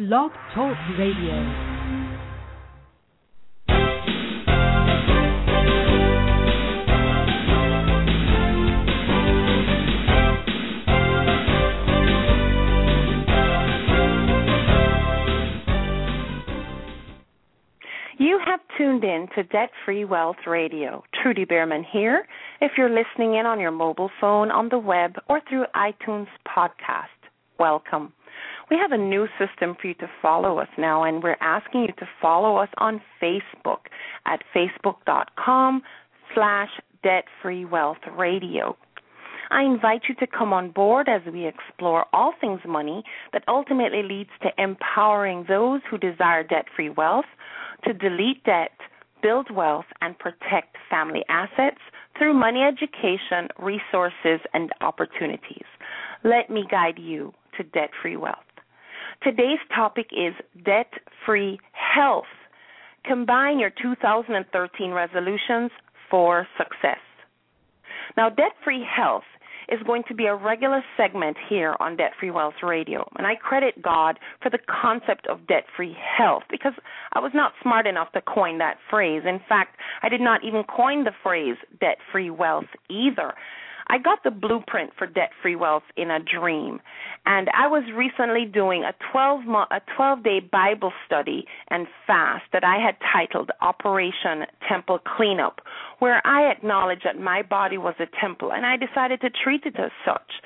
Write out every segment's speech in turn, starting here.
Blog Talk Radio. You have tuned in to Debt Free Wealth Radio. Trudy Beerman here. If you're listening in on your mobile phone, on the web, or through iTunes podcast, welcome. We have a new system for you to follow us now, and we're asking you to follow us on Facebook at facebook.com slash Debt Free Wealth Radio. I invite you to come on board as we explore all things money that ultimately leads to empowering those who desire debt free wealth to delete debt, build wealth, and protect family assets through money education, resources, and opportunities. Let me guide you to debt free wealth. Today's topic is debt free health. Combine your 2013 resolutions for success. Now, debt free health is going to be a regular segment here on Debt Free Wealth Radio. And I credit God for the concept of debt free health because I was not smart enough to coin that phrase. In fact, I did not even coin the phrase debt free wealth either. I got the blueprint for debt free wealth in a dream. And I was recently doing a 12 month, a 12 day Bible study and fast that I had titled Operation Temple Cleanup, where I acknowledged that my body was a temple and I decided to treat it as such.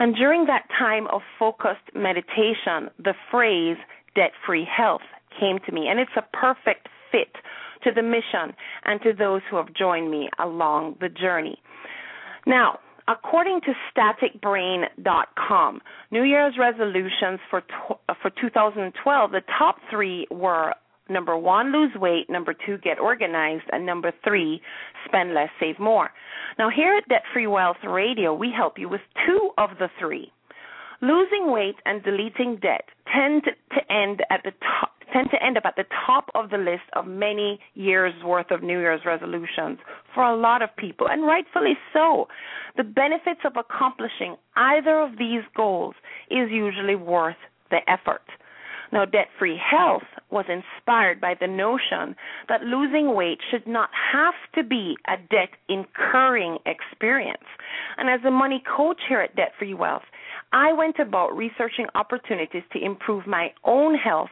And during that time of focused meditation, the phrase debt free health came to me and it's a perfect fit to the mission and to those who have joined me along the journey. Now, According to staticbrain.com, New Year's resolutions for uh, for 2012, the top 3 were number 1 lose weight, number 2 get organized, and number 3 spend less, save more. Now here at Debt Free Wealth Radio, we help you with two of the 3. Losing weight and deleting debt tend to end at the top tend to end up at the top of the list of many years worth of New Year's resolutions for a lot of people, and rightfully so. The benefits of accomplishing either of these goals is usually worth the effort. Now, debt free health was inspired by the notion that losing weight should not have to be a debt incurring experience. And as a money coach here at Debt Free Wealth, I went about researching opportunities to improve my own health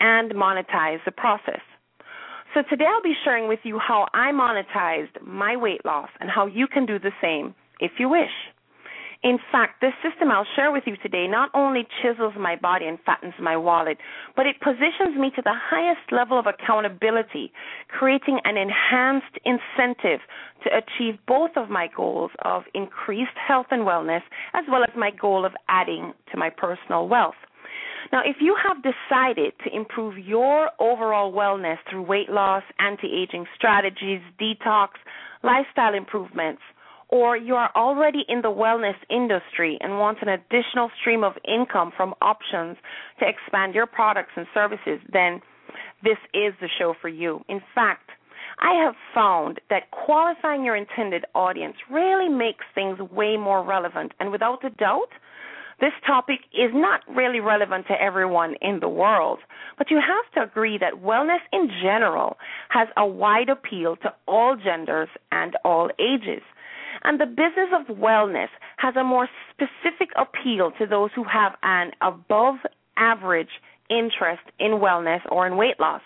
and monetize the process. So today I'll be sharing with you how I monetized my weight loss and how you can do the same if you wish. In fact, this system I'll share with you today not only chisels my body and fattens my wallet, but it positions me to the highest level of accountability, creating an enhanced incentive to achieve both of my goals of increased health and wellness, as well as my goal of adding to my personal wealth. Now, if you have decided to improve your overall wellness through weight loss, anti aging strategies, detox, lifestyle improvements, or you are already in the wellness industry and want an additional stream of income from options to expand your products and services, then this is the show for you. In fact, I have found that qualifying your intended audience really makes things way more relevant. And without a doubt, this topic is not really relevant to everyone in the world, but you have to agree that wellness in general has a wide appeal to all genders and all ages. And the business of wellness has a more specific appeal to those who have an above average interest in wellness or in weight loss.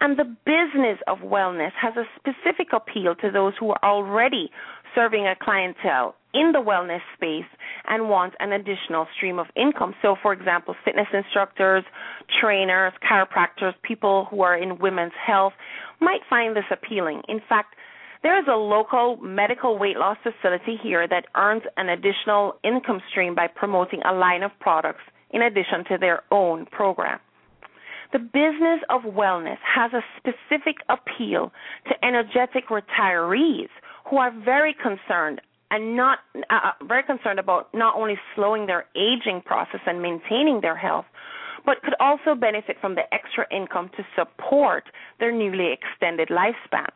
And the business of wellness has a specific appeal to those who are already serving a clientele in the wellness space and want an additional stream of income. So, for example, fitness instructors, trainers, chiropractors, people who are in women's health might find this appealing. In fact, there is a local medical weight loss facility here that earns an additional income stream by promoting a line of products in addition to their own program. The business of wellness has a specific appeal to energetic retirees who are very concerned and not uh, uh, very concerned about not only slowing their aging process and maintaining their health, but could also benefit from the extra income to support their newly extended lifespan.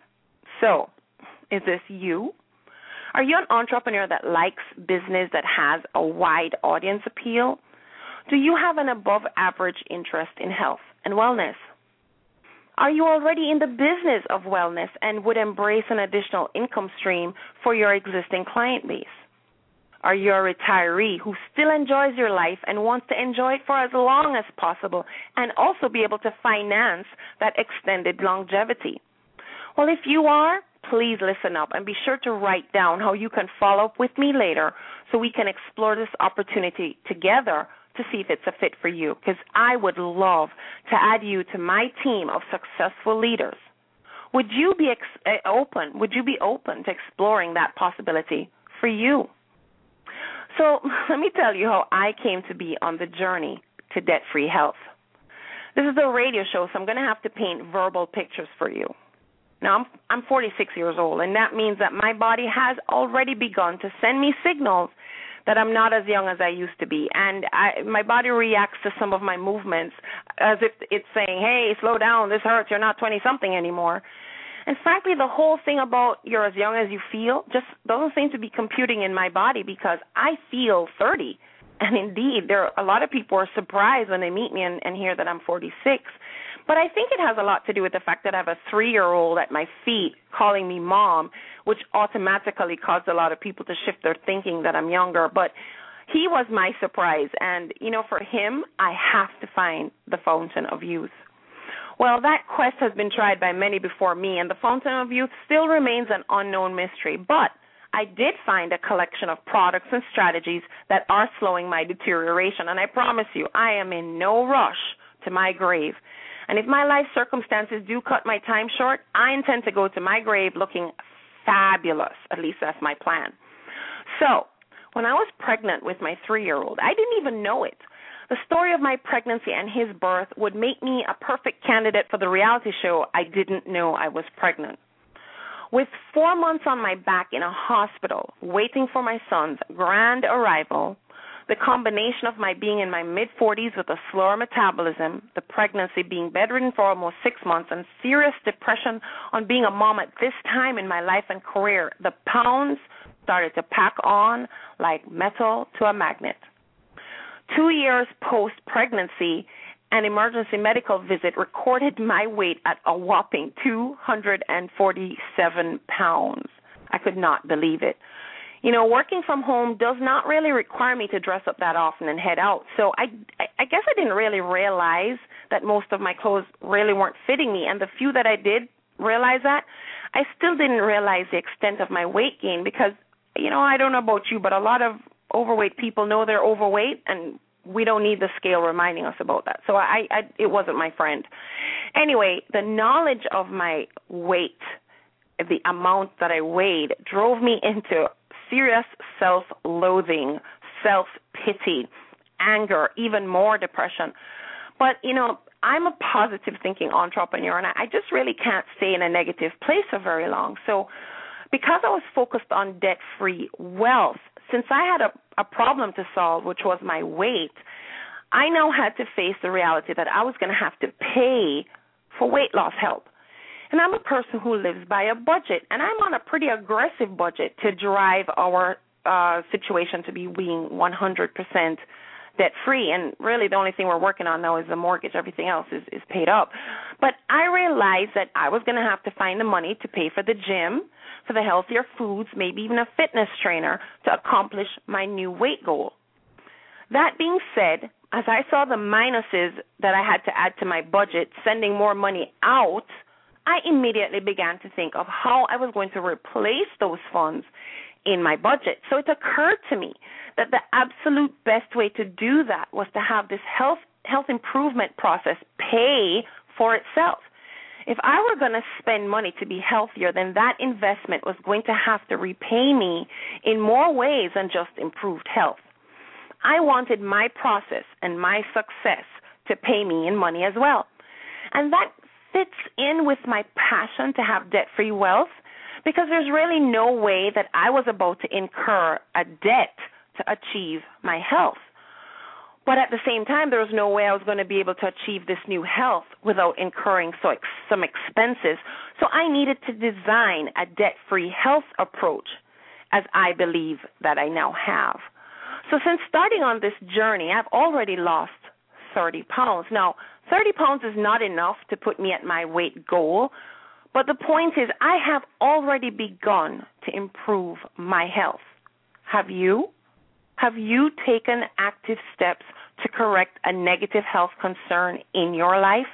So, is this you? Are you an entrepreneur that likes business that has a wide audience appeal? Do you have an above average interest in health and wellness? Are you already in the business of wellness and would embrace an additional income stream for your existing client base? Are you a retiree who still enjoys your life and wants to enjoy it for as long as possible and also be able to finance that extended longevity? Well, if you are, please listen up and be sure to write down how you can follow up with me later so we can explore this opportunity together to see if it's a fit for you because I would love to add you to my team of successful leaders. Would you be ex- eh, open? Would you be open to exploring that possibility for you? So, let me tell you how I came to be on the journey to debt-free health. This is a radio show, so I'm going to have to paint verbal pictures for you. Now I'm I'm 46 years old, and that means that my body has already begun to send me signals that I'm not as young as I used to be, and I my body reacts to some of my movements as if it's saying, "Hey, slow down, this hurts. You're not 20 something anymore." And frankly, the whole thing about you're as young as you feel just doesn't seem to be computing in my body because I feel 30. And indeed, there are a lot of people are surprised when they meet me and, and hear that I'm 46. But I think it has a lot to do with the fact that I have a three year old at my feet calling me mom, which automatically caused a lot of people to shift their thinking that I'm younger. But he was my surprise. And, you know, for him, I have to find the fountain of youth. Well, that quest has been tried by many before me, and the fountain of youth still remains an unknown mystery. But I did find a collection of products and strategies that are slowing my deterioration. And I promise you, I am in no rush to my grave. And if my life circumstances do cut my time short, I intend to go to my grave looking fabulous. At least that's my plan. So, when I was pregnant with my three year old, I didn't even know it. The story of my pregnancy and his birth would make me a perfect candidate for the reality show I didn't know I was pregnant. With four months on my back in a hospital, waiting for my son's grand arrival, the combination of my being in my mid 40s with a slower metabolism, the pregnancy being bedridden for almost six months, and serious depression on being a mom at this time in my life and career, the pounds started to pack on like metal to a magnet. Two years post pregnancy, an emergency medical visit recorded my weight at a whopping 247 pounds. I could not believe it you know, working from home does not really require me to dress up that often and head out. So I, I guess I didn't really realize that most of my clothes really weren't fitting me, and the few that I did realize that, I still didn't realize the extent of my weight gain because, you know, I don't know about you, but a lot of overweight people know they're overweight, and we don't need the scale reminding us about that. So I, I it wasn't my friend. Anyway, the knowledge of my weight, the amount that I weighed, drove me into serious self loathing, self pity, anger, even more depression. But, you know, I'm a positive thinking entrepreneur and I just really can't stay in a negative place for very long. So, because I was focused on debt free wealth, since I had a, a problem to solve, which was my weight, I now had to face the reality that I was going to have to pay for weight loss help. And I'm a person who lives by a budget, and I'm on a pretty aggressive budget to drive our uh, situation to be being 100% debt free. And really, the only thing we're working on now is the mortgage. Everything else is, is paid up. But I realized that I was going to have to find the money to pay for the gym, for the healthier foods, maybe even a fitness trainer to accomplish my new weight goal. That being said, as I saw the minuses that I had to add to my budget, sending more money out I immediately began to think of how I was going to replace those funds in my budget. So it occurred to me that the absolute best way to do that was to have this health health improvement process pay for itself. If I were going to spend money to be healthier, then that investment was going to have to repay me in more ways than just improved health. I wanted my process and my success to pay me in money as well. And that fits in with my passion to have debt free wealth because there's really no way that I was about to incur a debt to achieve my health. But at the same time, there was no way I was going to be able to achieve this new health without incurring so ex- some expenses. So I needed to design a debt free health approach, as I believe that I now have. So since starting on this journey, I've already lost 30 pounds. Now, 30 pounds is not enough to put me at my weight goal, but the point is, I have already begun to improve my health. Have you? Have you taken active steps to correct a negative health concern in your life?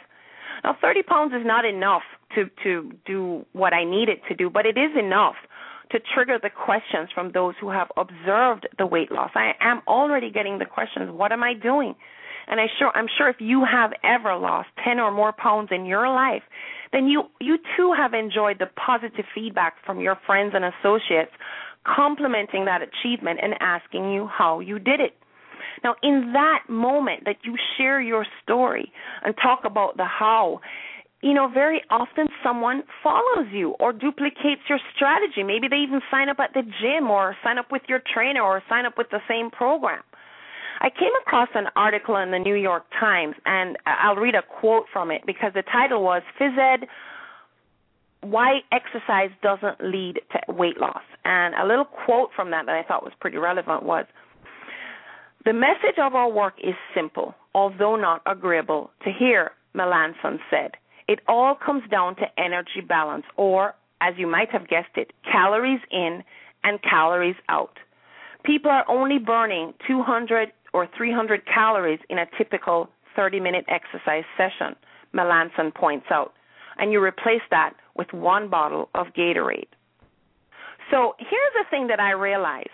Now, 30 pounds is not enough to, to do what I need it to do, but it is enough to trigger the questions from those who have observed the weight loss. I am already getting the questions, what am I doing? And I sure I'm sure if you have ever lost 10 or more pounds in your life, then you you too have enjoyed the positive feedback from your friends and associates complimenting that achievement and asking you how you did it. Now, in that moment that you share your story and talk about the how, you know, very often someone follows you or duplicates your strategy. Maybe they even sign up at the gym or sign up with your trainer or sign up with the same program. I came across an article in the New York Times, and I'll read a quote from it because the title was Phys Ed Why Exercise Doesn't Lead to Weight Loss. And a little quote from that that I thought was pretty relevant was The message of our work is simple, although not agreeable to hear, Melanson said. It all comes down to energy balance, or, as you might have guessed it, calories in and calories out. People are only burning 200 or 300 calories in a typical 30 minute exercise session, Melanson points out, and you replace that with one bottle of Gatorade. So here's the thing that I realized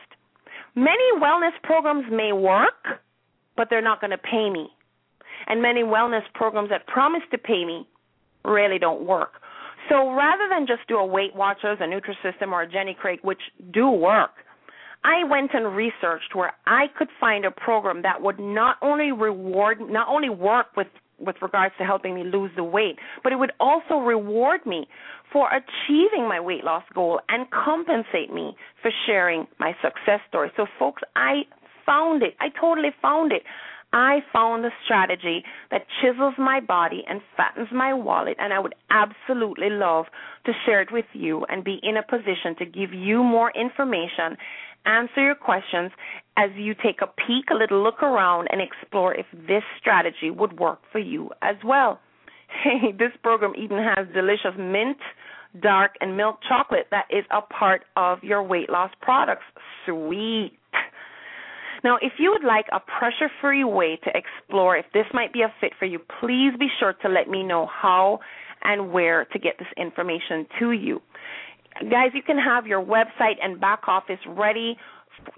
many wellness programs may work, but they're not going to pay me. And many wellness programs that promise to pay me really don't work. So rather than just do a Weight Watchers, a Nutrisystem, or a Jenny Craig, which do work, I went and researched where I could find a program that would not only reward, not only work with with regards to helping me lose the weight, but it would also reward me for achieving my weight loss goal and compensate me for sharing my success story. So, folks, I found it. I totally found it. I found the strategy that chisels my body and fattens my wallet, and I would absolutely love to share it with you and be in a position to give you more information answer your questions as you take a peek, a little look around, and explore if this strategy would work for you as well. Hey, this program even has delicious mint, dark, and milk chocolate that is a part of your weight loss products. Sweet. Now, if you would like a pressure free way to explore if this might be a fit for you, please be sure to let me know how and where to get this information to you guys, you can have your website and back office ready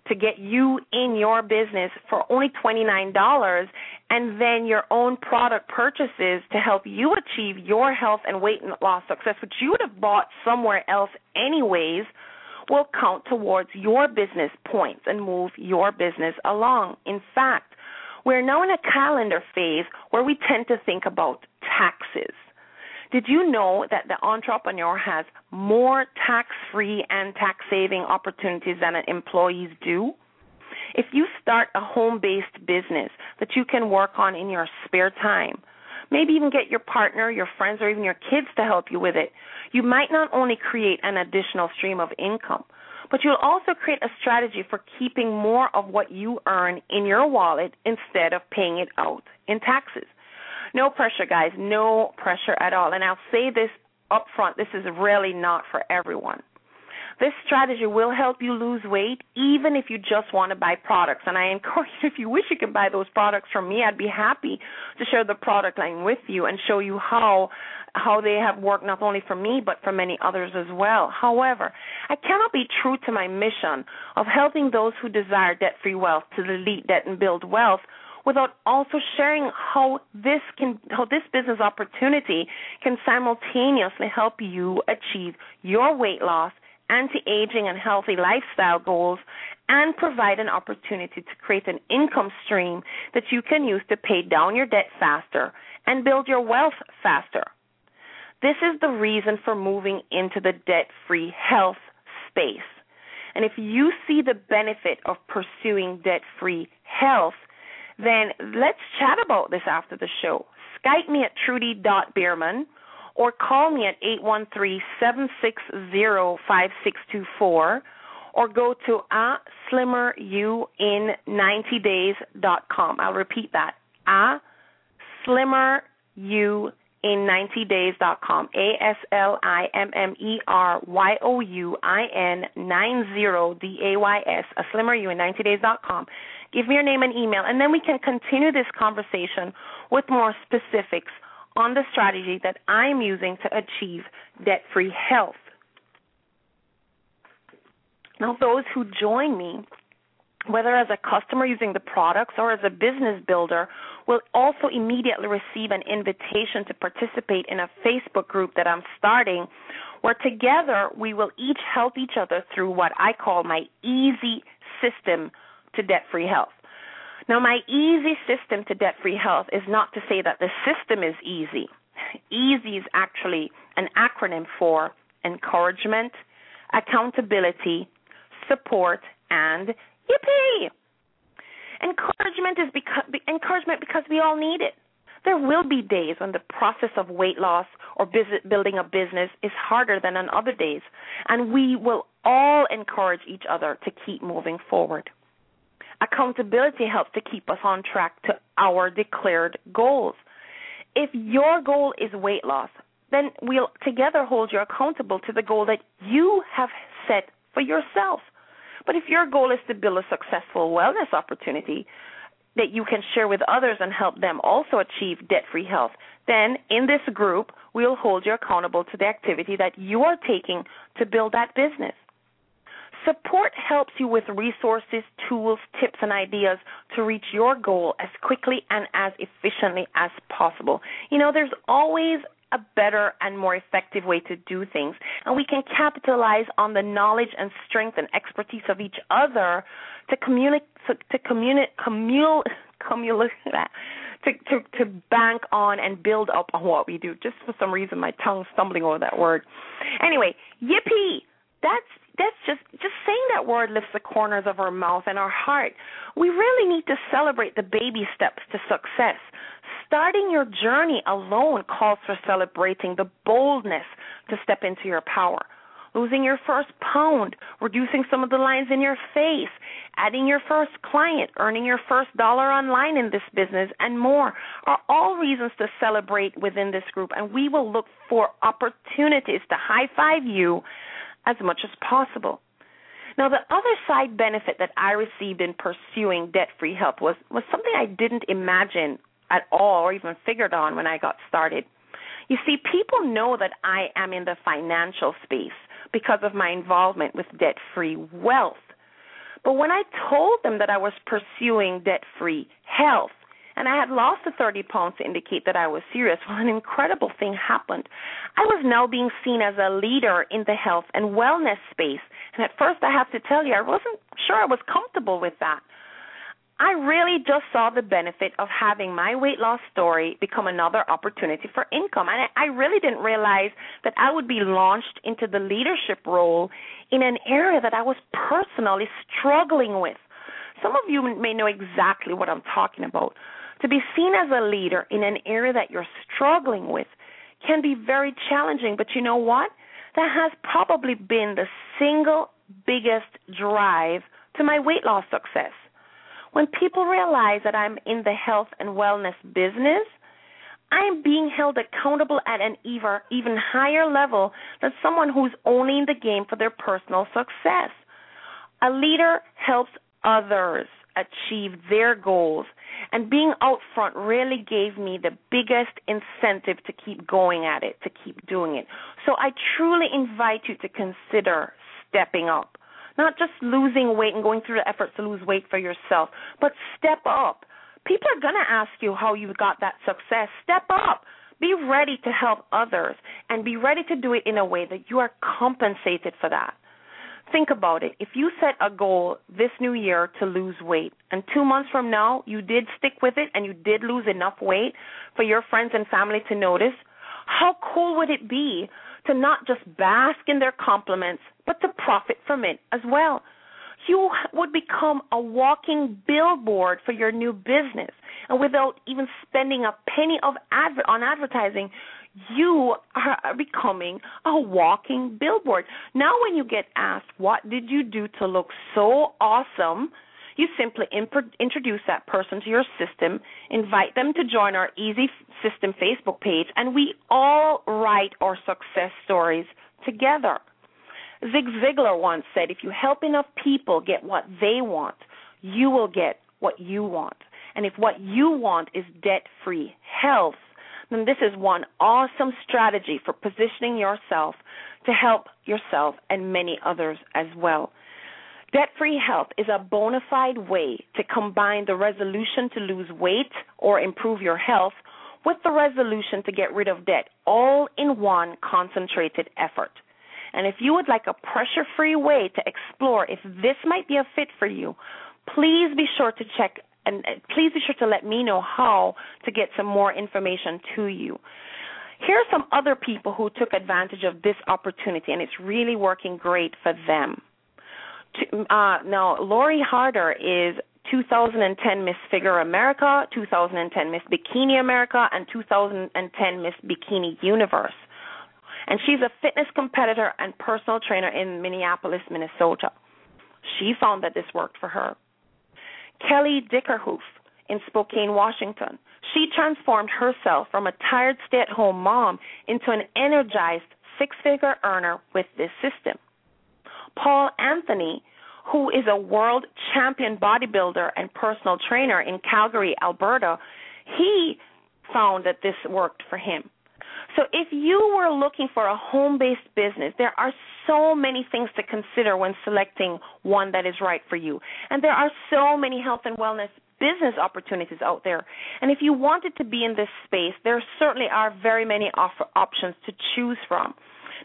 to get you in your business for only $29 and then your own product purchases to help you achieve your health and weight loss success which you would have bought somewhere else anyways will count towards your business points and move your business along. In fact, we're now in a calendar phase where we tend to think about taxes. Did you know that the entrepreneur has more tax free and tax saving opportunities than employees do? If you start a home based business that you can work on in your spare time, maybe even get your partner, your friends, or even your kids to help you with it, you might not only create an additional stream of income, but you'll also create a strategy for keeping more of what you earn in your wallet instead of paying it out in taxes. No pressure, guys. No pressure at all. And I'll say this up front this is really not for everyone. This strategy will help you lose weight even if you just want to buy products. And I encourage you, if you wish you could buy those products from me, I'd be happy to share the product line with you and show you how how they have worked not only for me but for many others as well. However, I cannot be true to my mission of helping those who desire debt-free wealth to delete debt and build wealth without also sharing how this can how this business opportunity can simultaneously help you achieve your weight loss, anti-aging and healthy lifestyle goals and provide an opportunity to create an income stream that you can use to pay down your debt faster and build your wealth faster. This is the reason for moving into the debt-free health space. And if you see the benefit of pursuing debt free health, then let's chat about this after the show. Skype me at trudy.beerman or call me at 813-760-5624 or go to a slimmeryouin90days.com. I'll repeat that. A slimmeryou in 90days.com. A S L I M M E R Y O U I N 90 D A Y S. A slimmer you in 90days.com. Give me your name and email, and then we can continue this conversation with more specifics on the strategy that I'm using to achieve debt free health. Now, those who join me, whether as a customer using the products or as a business builder, will also immediately receive an invitation to participate in a Facebook group that I'm starting where together we will each help each other through what I call my easy system to debt free health. Now, my easy system to debt free health is not to say that the system is easy. Easy is actually an acronym for encouragement, accountability, support, and yippee. Encouragement is because encouragement because we all need it. There will be days when the process of weight loss or building a business is harder than on other days, and we will all encourage each other to keep moving forward. Accountability helps to keep us on track to our declared goals. If your goal is weight loss, then we'll together hold you accountable to the goal that you have set for yourself. But if your goal is to build a successful wellness opportunity that you can share with others and help them also achieve debt free health, then in this group, we'll hold you accountable to the activity that you are taking to build that business. Support helps you with resources, tools, tips, and ideas to reach your goal as quickly and as efficiently as possible. You know, there's always a better and more effective way to do things. And we can capitalize on the knowledge and strength and expertise of each other to communicate to communicate commune commune to, to to bank on and build up on what we do. Just for some reason my tongue's stumbling over that word. Anyway, yippee! That's that's just just saying that word lifts the corners of our mouth and our heart. We really need to celebrate the baby steps to success. Starting your journey alone calls for celebrating the boldness to step into your power. Losing your first pound, reducing some of the lines in your face, adding your first client, earning your first dollar online in this business, and more are all reasons to celebrate within this group. And we will look for opportunities to high five you as much as possible. Now, the other side benefit that I received in pursuing debt free health was, was something I didn't imagine at all or even figured on when I got started. You see, people know that I am in the financial space because of my involvement with debt free wealth. But when I told them that I was pursuing debt free health, and I had lost the 30 pounds to indicate that I was serious. Well, an incredible thing happened. I was now being seen as a leader in the health and wellness space. And at first, I have to tell you, I wasn't sure I was comfortable with that. I really just saw the benefit of having my weight loss story become another opportunity for income. And I really didn't realize that I would be launched into the leadership role in an area that I was personally struggling with. Some of you may know exactly what I'm talking about. To be seen as a leader in an area that you're struggling with can be very challenging, but you know what? That has probably been the single biggest drive to my weight loss success. When people realize that I'm in the health and wellness business, I am being held accountable at an even higher level than someone who's only in the game for their personal success. A leader helps others achieve their goals, and being out front really gave me the biggest incentive to keep going at it, to keep doing it. So I truly invite you to consider stepping up not just losing weight and going through the efforts to lose weight for yourself, but step up. People are going to ask you how you got that success. Step up. Be ready to help others and be ready to do it in a way that you are compensated for that. Think about it. If you set a goal this new year to lose weight, and two months from now you did stick with it and you did lose enough weight for your friends and family to notice, how cool would it be to not just bask in their compliments, but to profit from it as well. You would become a walking billboard for your new business. And without even spending a penny of adver- on advertising, you are becoming a walking billboard. Now, when you get asked, What did you do to look so awesome? You simply imp- introduce that person to your system, invite them to join our Easy System Facebook page, and we all write our success stories together. Zig Ziglar once said, If you help enough people get what they want, you will get what you want. And if what you want is debt free health, then this is one awesome strategy for positioning yourself to help yourself and many others as well. Debt free health is a bona fide way to combine the resolution to lose weight or improve your health with the resolution to get rid of debt all in one concentrated effort. And if you would like a pressure free way to explore if this might be a fit for you, please be sure to check and please be sure to let me know how to get some more information to you. Here are some other people who took advantage of this opportunity, and it's really working great for them. Uh, now, Lori Harder is 2010 Miss Figure America, 2010 Miss Bikini America, and 2010 Miss Bikini Universe. And she's a fitness competitor and personal trainer in Minneapolis, Minnesota. She found that this worked for her. Kelly Dickerhoof in Spokane, Washington. She transformed herself from a tired stay at home mom into an energized six figure earner with this system. Paul Anthony, who is a world champion bodybuilder and personal trainer in Calgary, Alberta, he found that this worked for him. So if you were looking for a home-based business, there are so many things to consider when selecting one that is right for you. And there are so many health and wellness business opportunities out there. And if you wanted to be in this space, there certainly are very many offer options to choose from.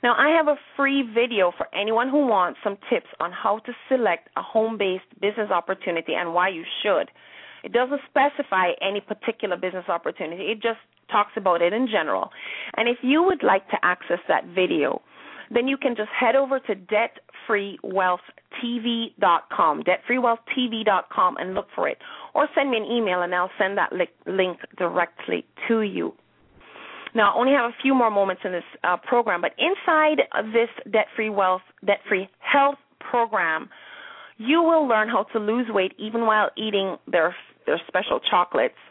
Now, I have a free video for anyone who wants some tips on how to select a home based business opportunity and why you should. It doesn't specify any particular business opportunity, it just talks about it in general. And if you would like to access that video, then you can just head over to debtfreewealthtv.com, debtfreewealthtv.com, and look for it. Or send me an email, and I'll send that link directly to you. Now, I only have a few more moments in this uh, program, but inside this debt-free wealth, debt-free health program, you will learn how to lose weight even while eating their their special chocolates,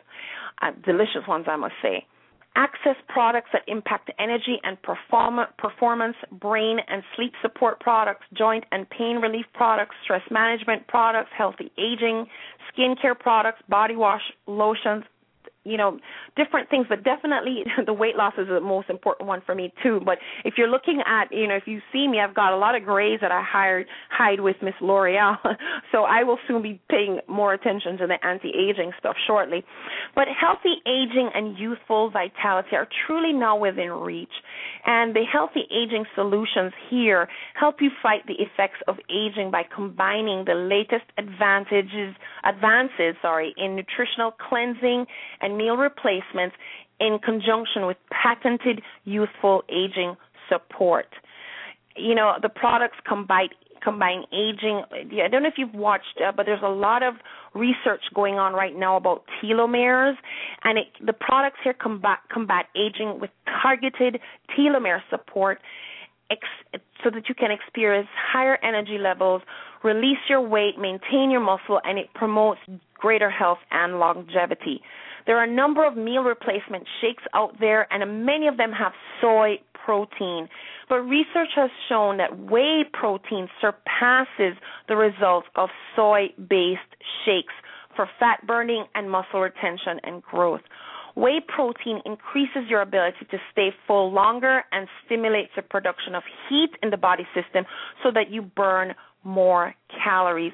uh, delicious ones, I must say. Access products that impact energy and perform- performance, brain and sleep support products, joint and pain relief products, stress management products, healthy aging, skincare products, body wash, lotions, you know different things but definitely the weight loss is the most important one for me too. But if you're looking at you know if you see me i've got a lot of grays that i hired hide with miss Clairol. So i will soon be paying more attention to the anti-aging stuff shortly. But healthy aging and youthful vitality are truly now within reach and the healthy aging solutions here help you fight the effects of aging by combining the latest advantages advances sorry in nutritional cleansing and meal replacements in conjunction with patented youthful aging support. You know, the products combine combine aging. I don't know if you've watched, uh, but there's a lot of research going on right now about telomeres, and it, the products here combat combat aging with targeted telomere support, ex- so that you can experience higher energy levels, release your weight, maintain your muscle, and it promotes greater health and longevity. There are a number of meal replacement shakes out there, and many of them have soy protein. But research has shown that whey protein surpasses the results of soy based shakes for fat burning and muscle retention and growth. Whey protein increases your ability to stay full longer and stimulates the production of heat in the body system so that you burn more calories.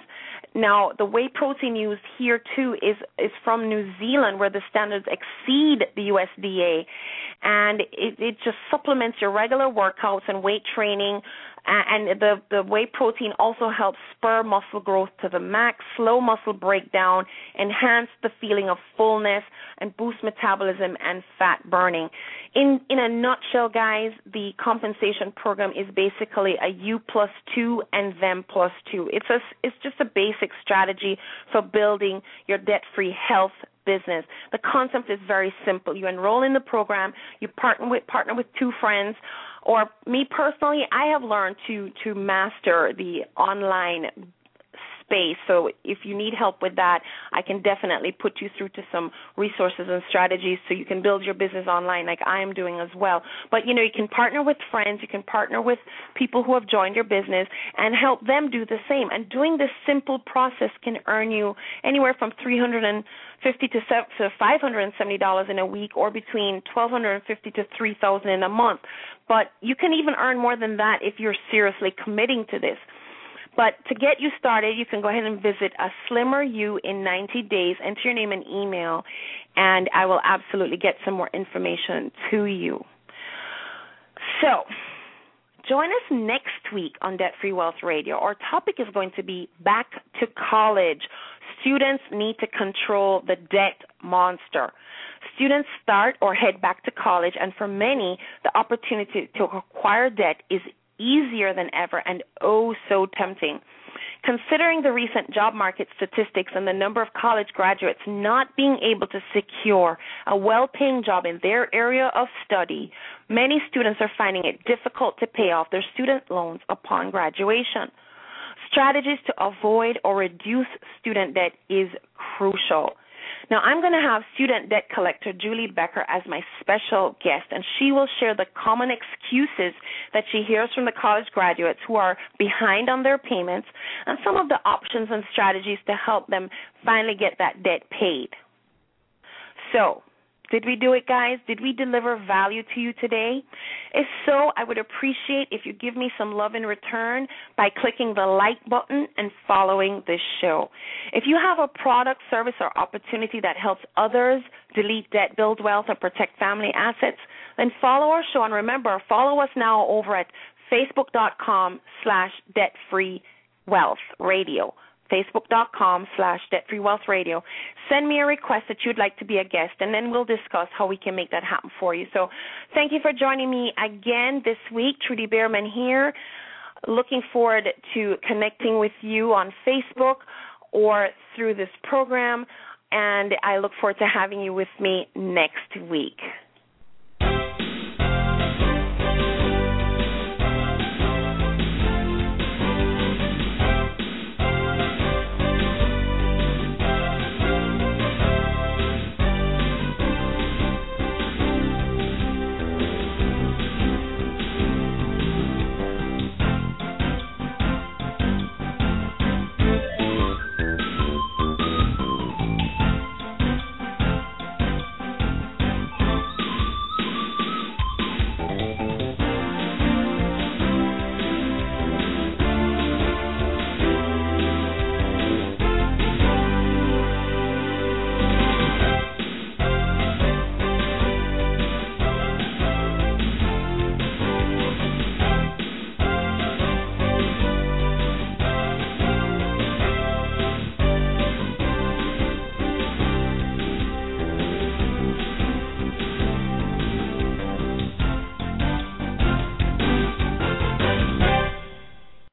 Now, the whey protein used here too is is from New Zealand, where the standards exceed the USDA, and it, it just supplements your regular workouts and weight training and the the whey protein also helps spur muscle growth to the max, slow muscle breakdown, enhance the feeling of fullness, and boost metabolism and fat burning. In in a nutshell, guys, the compensation program is basically a you plus two and them plus two. It's a it's just a basic strategy for building your debt-free health business. The concept is very simple. You enroll in the program, you partner with partner with two friends or me personally, I have learned to to master the online space. So if you need help with that, I can definitely put you through to some resources and strategies so you can build your business online like I am doing as well. But you know, you can partner with friends, you can partner with people who have joined your business and help them do the same. And doing this simple process can earn you anywhere from 350 to 570 dollars in a week or between 1250 to 3000 in a month. But you can even earn more than that if you're seriously committing to this. But to get you started, you can go ahead and visit a slimmer you in 90 days. Enter your name and email, and I will absolutely get some more information to you. So, join us next week on Debt Free Wealth Radio. Our topic is going to be back to college. Students need to control the debt monster. Students start or head back to college, and for many, the opportunity to acquire debt is easier than ever and oh so tempting. Considering the recent job market statistics and the number of college graduates not being able to secure a well paying job in their area of study, many students are finding it difficult to pay off their student loans upon graduation. Strategies to avoid or reduce student debt is crucial. Now, I'm going to have student debt collector Julie Becker as my special guest, and she will share the common excuses that she hears from the college graduates who are behind on their payments and some of the options and strategies to help them finally get that debt paid. So, did we do it, guys? Did we deliver value to you today? If so, I would appreciate if you give me some love in return by clicking the like button and following this show. If you have a product, service, or opportunity that helps others delete debt, build wealth, and protect family assets, then follow our show. And remember, follow us now over at facebook.com slash debt-free wealth radio facebook.com slash debtfreewealthradio. Send me a request that you'd like to be a guest, and then we'll discuss how we can make that happen for you. So thank you for joining me again this week. Trudy Beerman here. Looking forward to connecting with you on Facebook or through this program, and I look forward to having you with me next week.